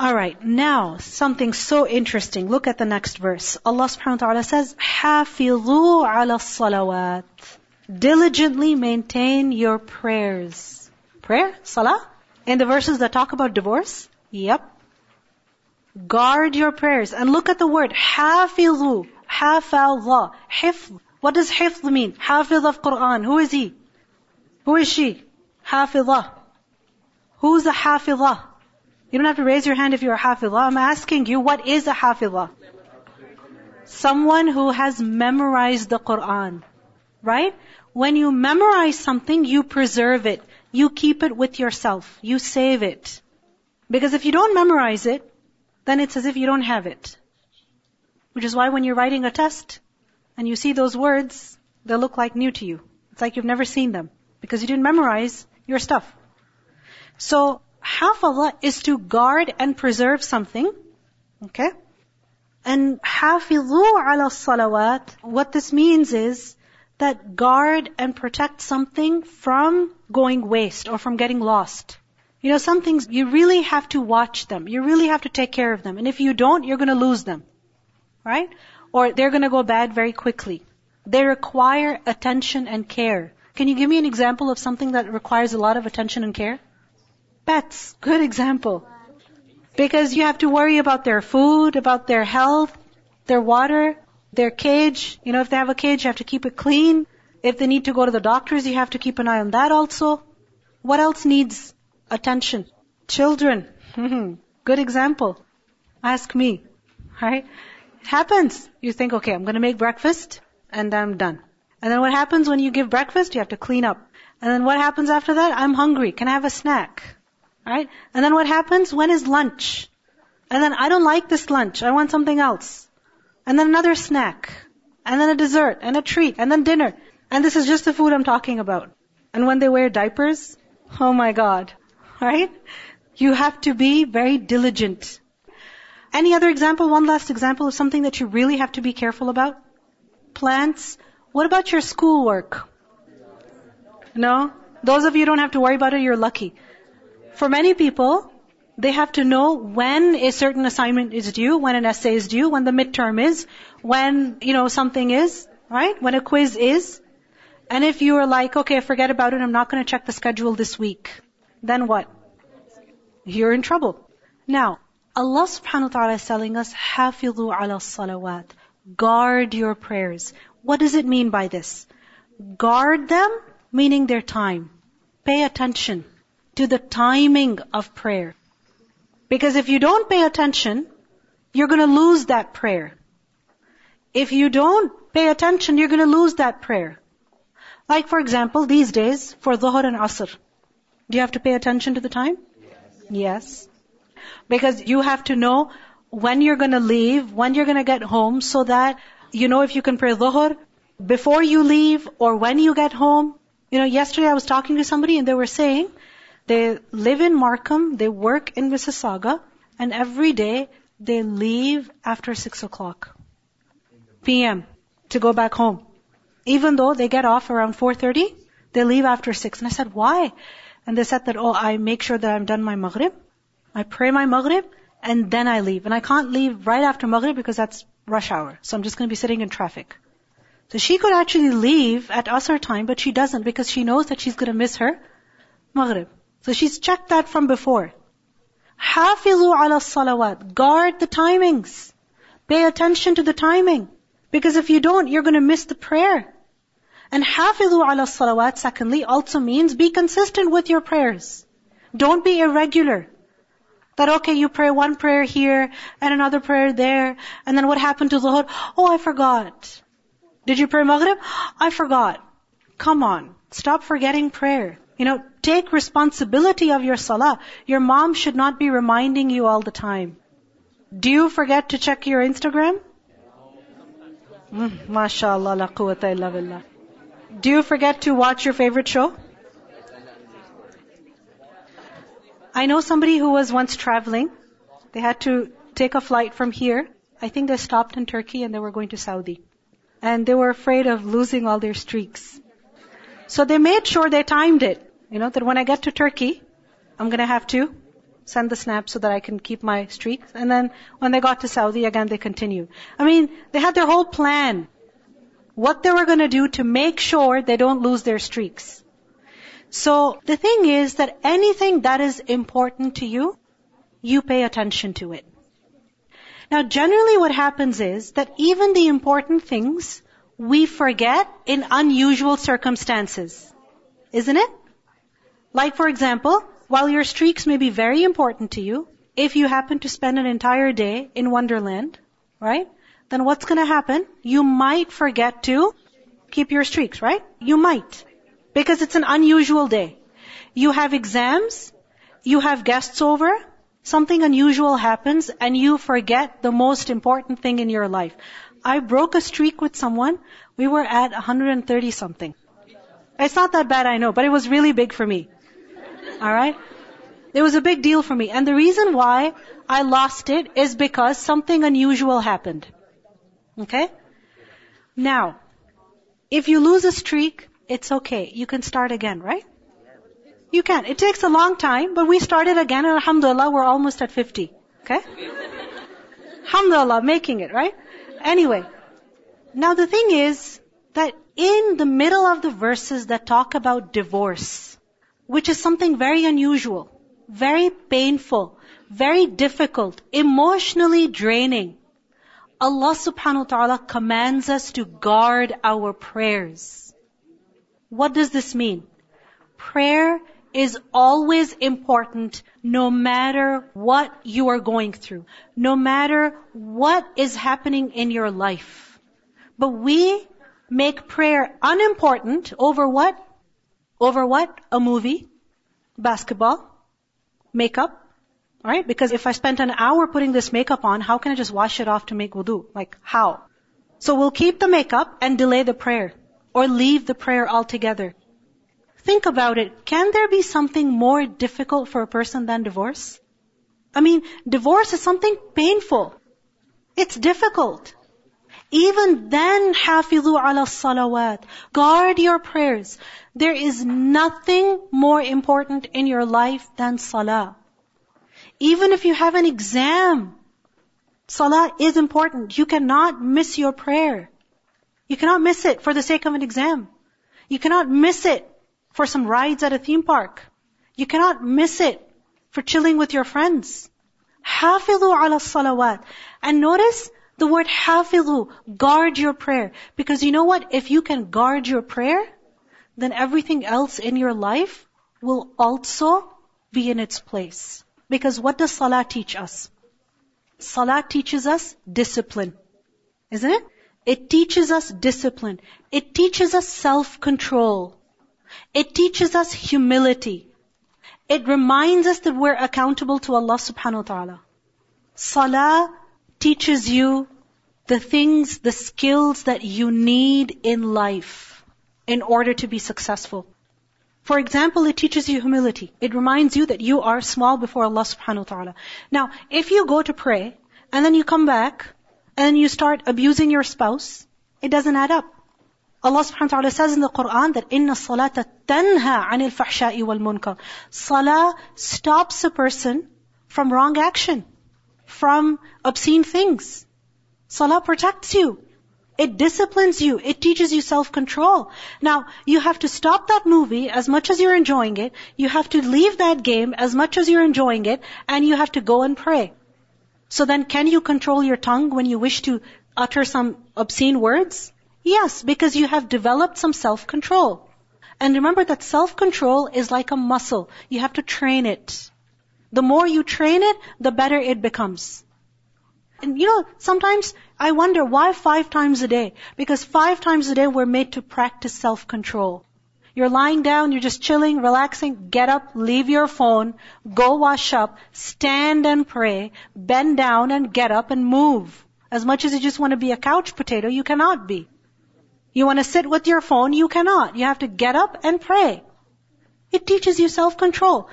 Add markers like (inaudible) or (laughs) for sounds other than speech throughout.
Alright, now something so interesting. Look at the next verse. Allah subhanahu wa ta'ala says, حَافِظُوا عَلَى الصَّلَوَاتِ Diligently maintain your prayers. Prayer? Salah? In the verses that talk about divorce? Yep. Guard your prayers. And look at the word, حَافِظُوا حَافَظَ حِفْظ. What does حِفْظ mean? Hafiz of Quran. Who is he? Who is she? Hafizah. Who's a hafizah? You don't have to raise your hand if you're a hafizah. I'm asking you, what is a hafizah? Someone who has memorized the Quran. Right? When you memorize something, you preserve it. You keep it with yourself. You save it. Because if you don't memorize it, then it's as if you don't have it. Which is why when you're writing a test and you see those words, they look like new to you. It's like you've never seen them because you didn't memorize your stuff. So, hafaza is to guard and preserve something. Okay? And hafizu ala salawat, what this means is that guard and protect something from going waste or from getting lost. You know, some things, you really have to watch them. You really have to take care of them. And if you don't, you're gonna lose them. Right? Or they're gonna go bad very quickly. They require attention and care. Can you give me an example of something that requires a lot of attention and care? Pets. Good example. Because you have to worry about their food, about their health, their water, their cage. You know, if they have a cage, you have to keep it clean. If they need to go to the doctors, you have to keep an eye on that also. What else needs attention? Children. (laughs) Good example. Ask me. Right? It happens. You think, okay, I'm gonna make breakfast, and I'm done. And then what happens when you give breakfast? You have to clean up. And then what happens after that? I'm hungry. Can I have a snack? Right? And then what happens? When is lunch? And then I don't like this lunch. I want something else. And then another snack. And then a dessert. And a treat. And then dinner. And this is just the food I'm talking about. And when they wear diapers, oh my god. Right? You have to be very diligent. Any other example? One last example of something that you really have to be careful about? Plants. What about your schoolwork? No? Those of you don't have to worry about it, you're lucky. For many people, they have to know when a certain assignment is due, when an essay is due, when the midterm is, when, you know, something is, right? When a quiz is. And if you are like, okay, forget about it, I'm not going to check the schedule this week, then what? You're in trouble. Now, Allah subhanahu wa ta'ala is telling us, حافظوا على الصلوات. Guard your prayers. What does it mean by this? Guard them, meaning their time. Pay attention to the timing of prayer. Because if you don't pay attention, you're to lose that prayer. If you don't pay attention, you're to lose that prayer. Like for example, these days, for Dhuhr and Asr, do you have to pay attention to the time? Yes. yes. Because you have to know when you're to leave, when you're to get home, so that you know if you can pray Dhuhr before you leave or when you get home. You know, yesterday I was talking to somebody and they were saying they live in Markham, they work in Mississauga, and every day they leave after 6 o'clock p.m. to go back home. Even though they get off around 4.30, they leave after 6. And I said, why? And they said that, oh, I make sure that I'm done my Maghrib. I pray my Maghrib, and then I leave. And I can't leave right after Maghrib because that's rush hour. So I'm just going to be sitting in traffic. So she could actually leave at Asr time, but she doesn't because she knows that she's going to miss her Maghrib. So she's checked that from before. Hafizu ala salawat. Guard the timings. Pay attention to the timing. Because if you don't, you're going to miss the prayer. And hafizu ala salawat, secondly, also means be consistent with your prayers. Don't be irregular. That okay, you pray one prayer here and another prayer there, and then what happened to Zuhur? Oh, I forgot. Did you pray Maghrib? I forgot. Come on. Stop forgetting prayer. You know, take responsibility of your salah. Your mom should not be reminding you all the time. Do you forget to check your Instagram? Mm, MashaAllah, la quwwata illa billah. Do you forget to watch your favorite show? I know somebody who was once traveling. They had to take a flight from here. I think they stopped in Turkey and they were going to Saudi. And they were afraid of losing all their streaks. So they made sure they timed it. You know, that when I get to Turkey, I'm gonna have to send the snap so that I can keep my streaks. And then when they got to Saudi again, they continued. I mean, they had their whole plan. What they were going to do to make sure they don't lose their streaks. So the thing is that anything that is important to you, you pay attention to it. Now generally what happens is that even the important things we forget in unusual circumstances. Isn't it? Like for example, while your streaks may be very important to you, if you happen to spend an entire day in Wonderland, right? Then what's gonna happen? You might forget to keep your streaks, right? You might. Because it's an unusual day. You have exams, you have guests over, something unusual happens, and you forget the most important thing in your life. I broke a streak with someone. We were at 130 something. It's not that bad, I know, but it was really big for me. Alright? It was a big deal for me. And the reason why I lost it is because something unusual happened. Okay? Now, if you lose a streak, it's okay. You can start again, right? You can. It takes a long time, but we started again and alhamdulillah, we're almost at 50. Okay? (laughs) alhamdulillah, making it, right? Anyway. Now the thing is that in the middle of the verses that talk about divorce, which is something very unusual, very painful, very difficult, emotionally draining, Allah subhanahu wa ta'ala commands us to guard our prayers. What does this mean? Prayer is always important no matter what you are going through, no matter what is happening in your life. But we make prayer unimportant over what? Over what? A movie, basketball, makeup, right? Because if I spent an hour putting this makeup on, how can I just wash it off to make wudu? Like, how? So we'll keep the makeup and delay the prayer. Or leave the prayer altogether. Think about it. Can there be something more difficult for a person than divorce? I mean, divorce is something painful. It's difficult. Even then, hafizu ala salawat. Guard your prayers. There is nothing more important in your life than salah. Even if you have an exam, salah is important. You cannot miss your prayer. You cannot miss it for the sake of an exam. You cannot miss it for some rides at a theme park. You cannot miss it for chilling with your friends. Hafizu ala salawat. And notice the word hafizu, guard your prayer. Because you know what? If you can guard your prayer, then everything else in your life will also be in its place. Because what does salah teach us? Salah teaches us discipline. Isn't it? It teaches us discipline. It teaches us self-control. It teaches us humility. It reminds us that we're accountable to Allah subhanahu wa ta'ala. Salah teaches you the things, the skills that you need in life in order to be successful. For example, it teaches you humility. It reminds you that you are small before Allah subhanahu wa ta'ala. Now, if you go to pray, and then you come back, and you start abusing your spouse, it doesn't add up. Allah subhanahu wa ta'ala says in the Quran that inna salata tanha anil fahsha'i wal munkar. Salah stops a person from wrong action, from obscene things. Salah protects you. It disciplines you. It teaches you self-control. Now, you have to stop that movie as much as you're enjoying it. You have to leave that game as much as you're enjoying it. And you have to go and pray. So then can you control your tongue when you wish to utter some obscene words? Yes, because you have developed some self-control. And remember that self-control is like a muscle. You have to train it. The more you train it, the better it becomes. And you know, sometimes I wonder why five times a day? Because five times a day we're made to practice self-control. You're lying down, you're just chilling, relaxing, get up, leave your phone, go wash up, stand and pray, bend down and get up and move. As much as you just want to be a couch potato, you cannot be. You want to sit with your phone, you cannot. You have to get up and pray. It teaches you self-control.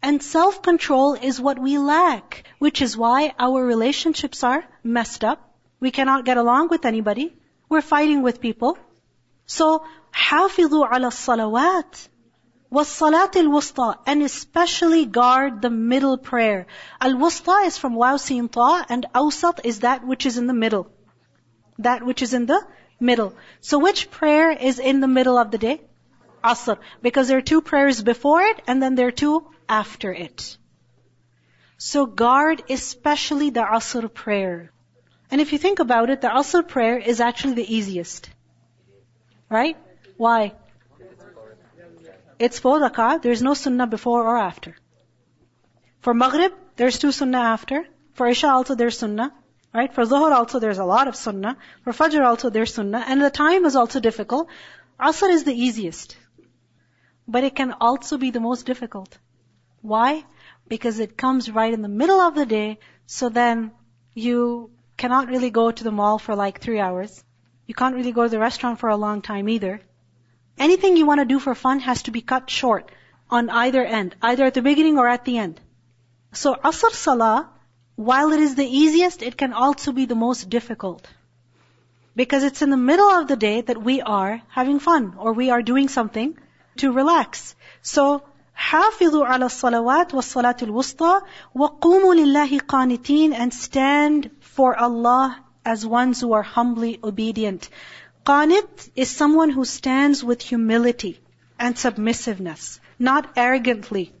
And self-control is what we lack, which is why our relationships are messed up. We cannot get along with anybody. We're fighting with people. So, حافظوا على الصلوات. وَالصَّلَاةِ الْوُسْطَى And especially guard the middle prayer. Al-wusta is from waw sin ta and awsat is that which is in the middle. That which is in the middle. So which prayer is in the middle of the day? Asr. Because there are two prayers before it and then there are two after it. So guard especially the Asr prayer. And if you think about it, the Asr prayer is actually the easiest. Right? Why? It's four rak'ah. There's no sunnah before or after. For Maghrib, there's two sunnah after. For Isha also there's sunnah. Right? For Zuhr also there's a lot of sunnah. For Fajr also there's sunnah. And the time is also difficult. Asr is the easiest. But it can also be the most difficult. Why? Because it comes right in the middle of the day, so then you cannot really go to the mall for like three hours. You can't really go to the restaurant for a long time either. Anything you want to do for fun has to be cut short on either end, either at the beginning or at the end. So Asr Salah, while it is the easiest, it can also be the most difficult. Because it's in the middle of the day that we are having fun or we are doing something to relax. So, حافظوا على الصلوات والصلاة الوسطى وقوموا لله قانتين and stand for Allah as ones who are humbly obedient. Qanit is someone who stands with humility and submissiveness, not arrogantly,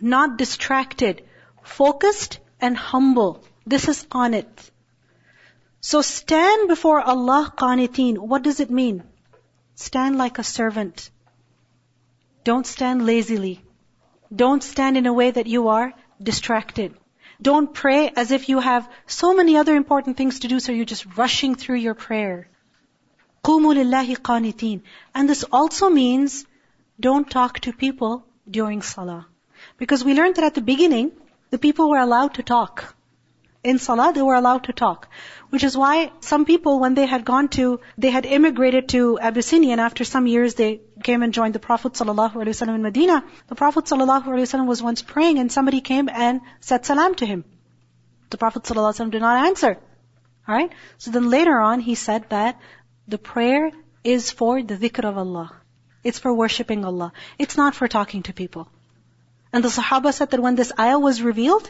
not distracted, focused and humble. This is qanit. So stand before Allah qanitin. What does it mean? Stand like a servant. Don't stand lazily. Don't stand in a way that you are distracted. Don't pray as if you have so many other important things to do, so you're just rushing through your prayer. قُومُوا لِلَّهِ قَانِتِينَ And this also means don't talk to people during salah. Because we learned that at the beginning, the people were allowed to talk. In salah, they were allowed to talk. Which is why some people, when they had gone to, they had immigrated to Abyssinia, and after some years they came and joined the Prophet ﷺ in Medina. The Prophet ﷺ was once praying, and somebody came and said salam to him. The Prophet ﷺ did not answer. Alright? So then later on, he said that the prayer is for the dhikr of Allah. It's for worshipping Allah. It's not for talking to people. And the Sahaba said that when this ayah was revealed,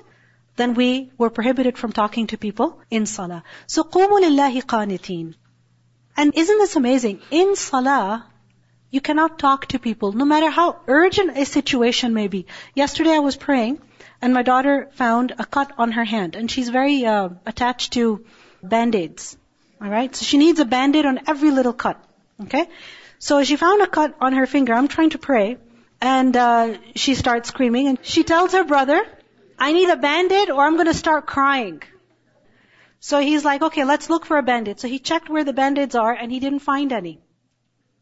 then we were prohibited from talking to people in salah. So قُومُوا لِلَّهِ قَانِتِينَ And isn't this amazing? In salah, you cannot talk to people, no matter how urgent a situation may be. Yesterday I was praying, and my daughter found a cut on her hand, and she's very uh, attached to band-aids. Alright? So she needs a band-aid on every little cut. Okay? So she found a cut on her finger. I'm trying to pray. And uh, she starts screaming. And she tells her brother, I need a band-aid or I'm going to start crying. So he's like, okay, let's look for a band-aid. So he checked where the band-aids are and he didn't find any.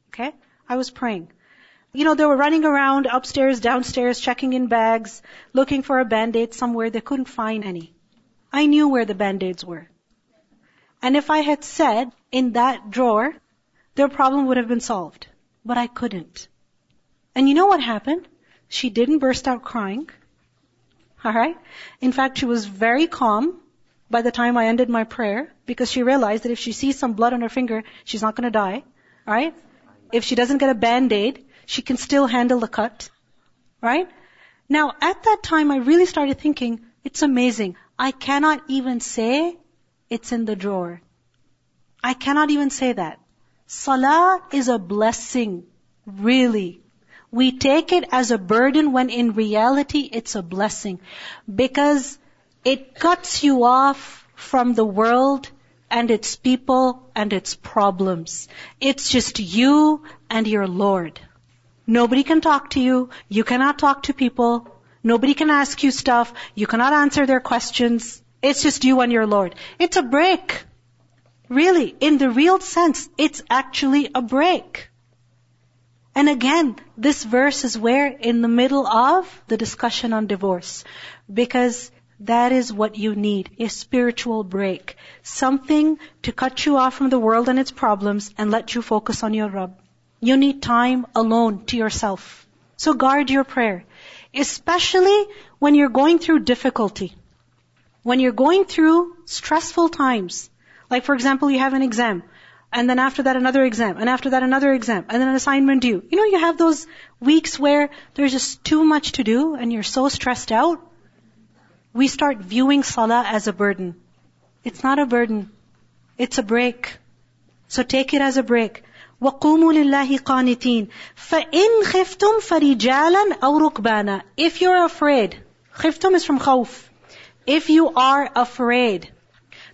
Okay? I was praying. You know, they were running around upstairs, downstairs, checking in bags, looking for a band-aid somewhere. They couldn't find any. I knew where the band-aids were. And if I had said in that drawer, their problem would have been solved. But I couldn't. And you know what happened? She didn't burst out crying. Alright? In fact, she was very calm by the time I ended my prayer because she realized that if she sees some blood on her finger, she's not to die. Alright? If she doesn't get a band-aid, she can still handle the cut. Right? Now, at that time, I really started thinking, it's amazing. I cannot even say it's in the drawer. I cannot even say that. Salah is a blessing. Really. We take it as a burden when in reality it's a blessing. Because it cuts you off from the world and its people and its problems. It's just you and your Lord. Nobody can talk to you. You cannot talk to people. Nobody can ask you stuff. You cannot answer their questions. It's just you and your Lord. It's a break. Really, in the real sense, it's actually a break. And again, this verse is where in the middle of the discussion on divorce. Because that is what you need, a spiritual break. Something to cut you off from the world and its problems and let you focus on your Rabb. You need time alone to yourself. So guard your prayer. Especially when you're going through difficulty. When you're going through stressful times, like for example, you have an exam, And then after that another exam, and after that another exam, and then an assignment due. You know, you have those weeks where there's just too much to do and you're so stressed out. We start viewing salah as a burden. It's not a burden. It's a break. So take it as a break. وَقُومُوا لِلَّهِ قَانِتِينَ فَإِنْ خِفْتُمْ فَرِجَالًا أَوْ رُكْبَانًا If you're afraid, خِفْتُم is from khawf. If you are afraid,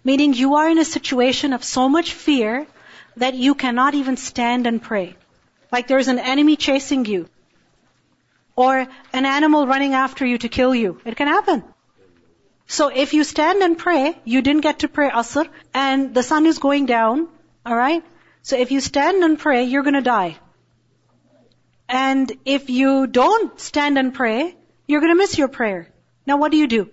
meaning you are in a situation of so much fear that you cannot even stand and pray. Like there's an enemy chasing you. Or an animal running after you to kill you. It can happen. So if you stand and pray, you didn't get to pray Asr, and the sun is going down, alright? So if you stand and pray, you're gonna die. And if you don't stand and pray, you're gonna miss your prayer. Now what do you do?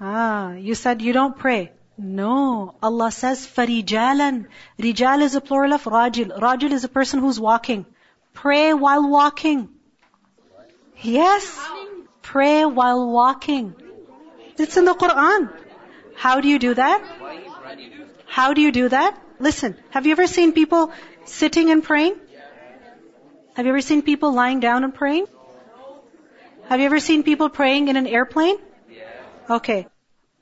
Ah, you said you don't pray. No, Allah says farijalan. Rijal is a plural of rajil. Rajil is a person who's walking. Pray while walking. Yes, pray while walking. It's in the Quran. How do you do that? How do you do that? Listen, have you ever seen people sitting and praying? Have you ever seen people lying down and praying? Have you ever seen people praying in an airplane? Okay.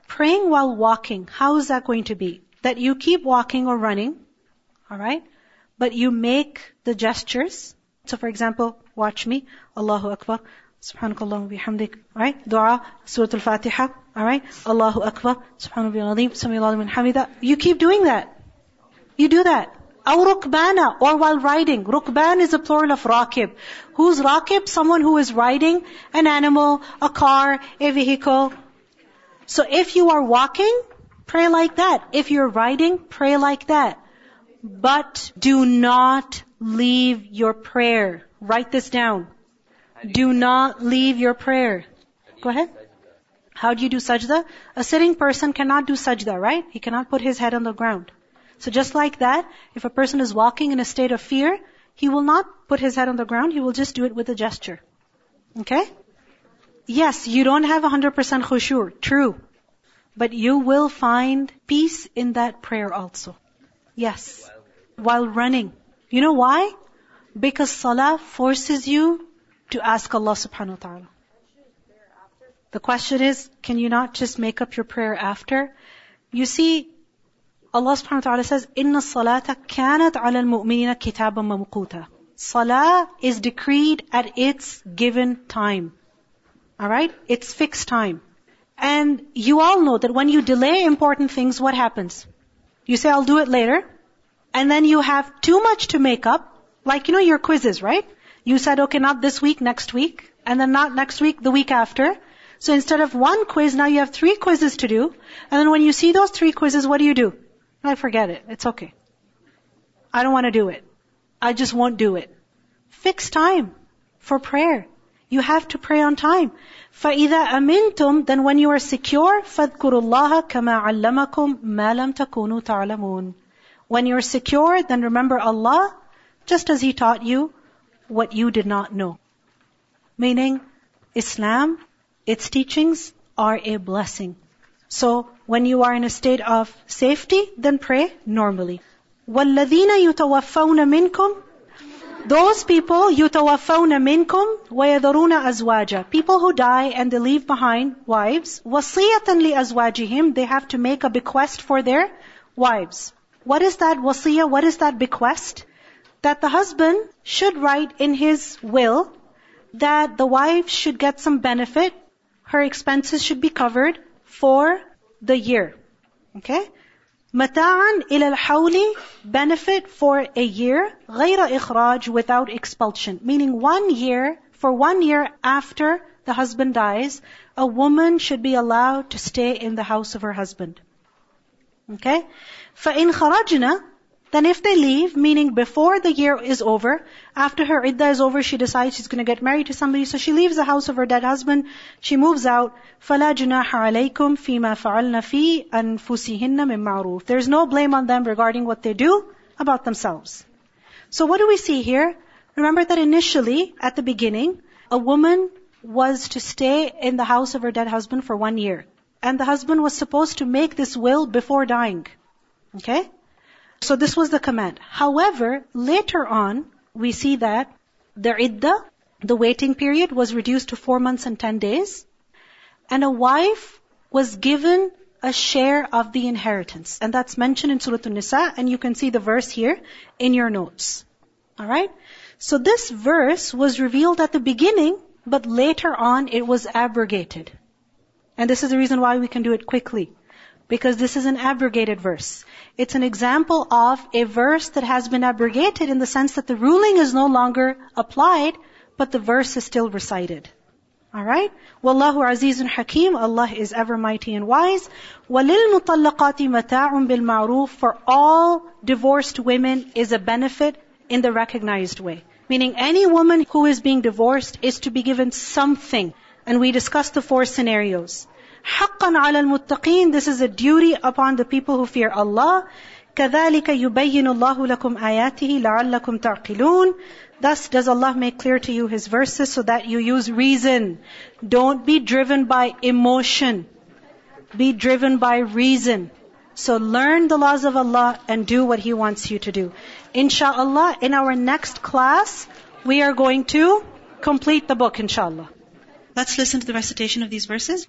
Praying while walking, how is that going to be? That you keep walking or running, alright? But you make the gestures. So for example, watch me. Allahu Akbar. Subhanakallah bihamdik. Alright? Dua, Surah Al-Fatiha. Alright? Allahu Akbar. Subhanallah wa Sami min hamida. You keep doing that. You do that. Aw rukbana, or while riding. Rukban is a plural of rakib. Who's rakib? Someone who is riding an animal, a car, a vehicle. So if you are walking, pray like that. If you're riding, pray like that. But do not leave your prayer. Write this down. Do not leave your prayer. Go ahead. How do you do sajda? A sitting person cannot do sajda, right? He cannot put his head on the ground. So just like that, if a person is walking in a state of fear, he will not put his head on the ground, he will just do it with a gesture. Okay? Yes, you don't have 100% khushu, true. But you will find peace in that prayer also. Yes. While running. You know why? Because salah forces you to ask Allah subhanahu wa ta'ala. The question is, can you not just make up your prayer after? You see, Allah subhanahu wa ta'ala says, إِنَّ الصَّلَاةَ كَانَتْ عَلَى الْمُؤْمِنِينَ كِتَابًا مَوْقُوتًا Salah is decreed at its given time. Alright? It's fixed time. And you all know that when you delay important things, what happens? You say, I'll do it later. And then you have too much to make up. Like, you know, your quizzes, right? You said, okay, not this week, next week. And then not next week, the week after. So instead of one quiz, now you have three quizzes to do. And then when you see those three quizzes, what do you do? I forget it. It's okay. I don't want to do it. I just won't do it. Fix time for prayer. You have to pray on time. فَإِذَا أَمِنْتُمْ Then when you are secure, فَاذْكُرُوا اللَّهَ كَمَا عَلَّمَكُمْ مَا لَمْ تَكُونُوا تَعْلَمُونَ When you're secure, then remember Allah, just as He taught you what you did not know. Meaning, Islam, its teachings are a blessing. So when you are in a state of safety, then pray normally. وَالَّذِينَ يُتَوَفَّوْنَ مِنْكُمْ Those people, يُتَوَفَّوْنَ مِنْكُمْ وَيَذَرُونَ أَزْوَاجًا People who die and they leave behind wives. وَصِيَّةً لِأَزْوَاجِهِمْ They have to make a bequest for their wives. What is that wasiyah? What is that bequest? That the husband should write in his will that the wife should get some benefit, her expenses should be covered, for the year. Okay? Mata'an ilal hawli, benefit for a year, غير إخراج, without expulsion. Meaning one year, for one year after the husband dies, a woman should be allowed to stay in the house of her husband. Okay? فَإِنْ خَرَجْنَ then if they leave, meaning before the year is over, after her iddah is over, she decides she's going to get married to somebody, so she leaves the house of her dead husband, she moves out, فَلَا جُنَاحَ عَلَيْكُمْ فِي مَا فَعَلْنَ فِي أَنفُسِهِنَّ مِن مَعْرُوفٍ There's no blame on them regarding what they do about themselves. So what do we see here? Remember that initially, at the beginning, a woman was to stay in the house of her dead husband for one year. And the husband was supposed to make this will before dying. Okay? So this was the command. However, later on, we see that the iddah, the waiting period, was reduced to four months and ten days. And a wife was given a share of the inheritance. And that's mentioned in Surah An-Nisa, and you can see the verse here in your notes. Alright? So this verse was revealed at the beginning, but later on it was abrogated. And this is the reason why we can do it quickly because this is an abrogated verse. It's an example of a verse that has been abrogated in the sense that the ruling is no longer applied, but the verse is still recited. Alright? Wallahu Azizun Hakim, Allah is ever mighty and wise. Walil mutallaqati mata'un bil ma'ruf, for all divorced women is a benefit in the recognized way. Meaning any woman who is being divorced is to be given something. And we discussed the four scenarios. حقا على المتقين This is a duty upon the people who fear Allah. كذلك يبين الله لكم آياته لعلكم تعقلون Thus does Allah make clear to you His verses so that you use reason. Don't be driven by emotion. Be driven by reason. So learn the laws of Allah and do what He wants you to do. Insha'Allah, in our next class, we are going to complete the book, inshallah. Let's listen to the recitation of these verses.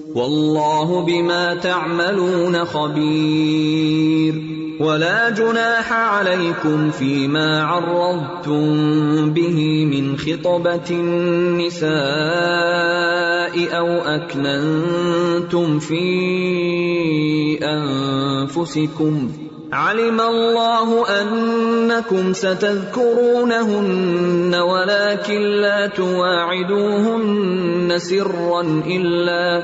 والله بما تعملون خبير. ولا جناح عليكم فيما عرضتم به من خطبة النساء أو أكننتم في أنفسكم. علم الله أنكم ستذكرونهن ولكن لا تواعدوهن سرا إلا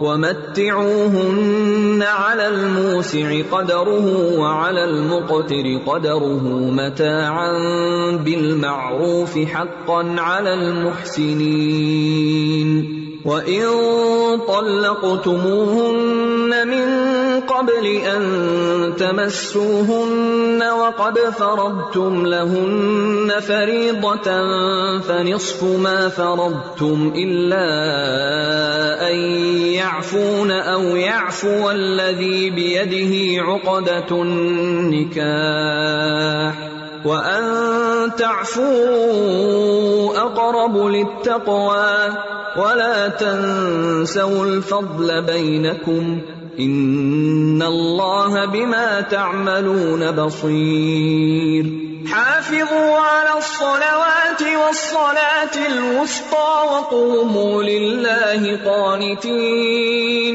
ومتعوهن على الموسع قدره وعلى المقتر قدره متاعا بالمعروف حقا على المحسنين. وإن طلقتموهن من قبل أن تمسوهن وقد فرضتم لهن فريضة فنصف ما فرضتم إلا أن يعفون أو يعفو الذي بيده عقدة النكاح وأن تعفوا أقرب للتقوى ولا تنسوا الفضل بينكم ان الله بما تعملون بصير. حافظوا على الصلوات والصلاه الوسطى وقوموا لله قانتين.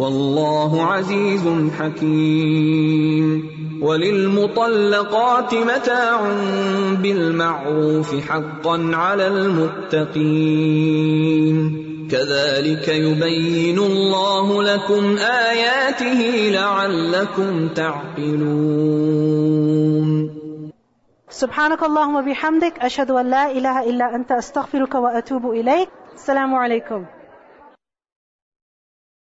والله عزيز حكيم. وللمطلقات متاع بالمعروف حقا على المتقين. كذلك يبين الله لكم آياته لعلكم تعقلون. سبحانك اللهم وبحمدك أشهد أن لا إله إلا أنت أستغفرك وأتوب إليك. السلام عليكم.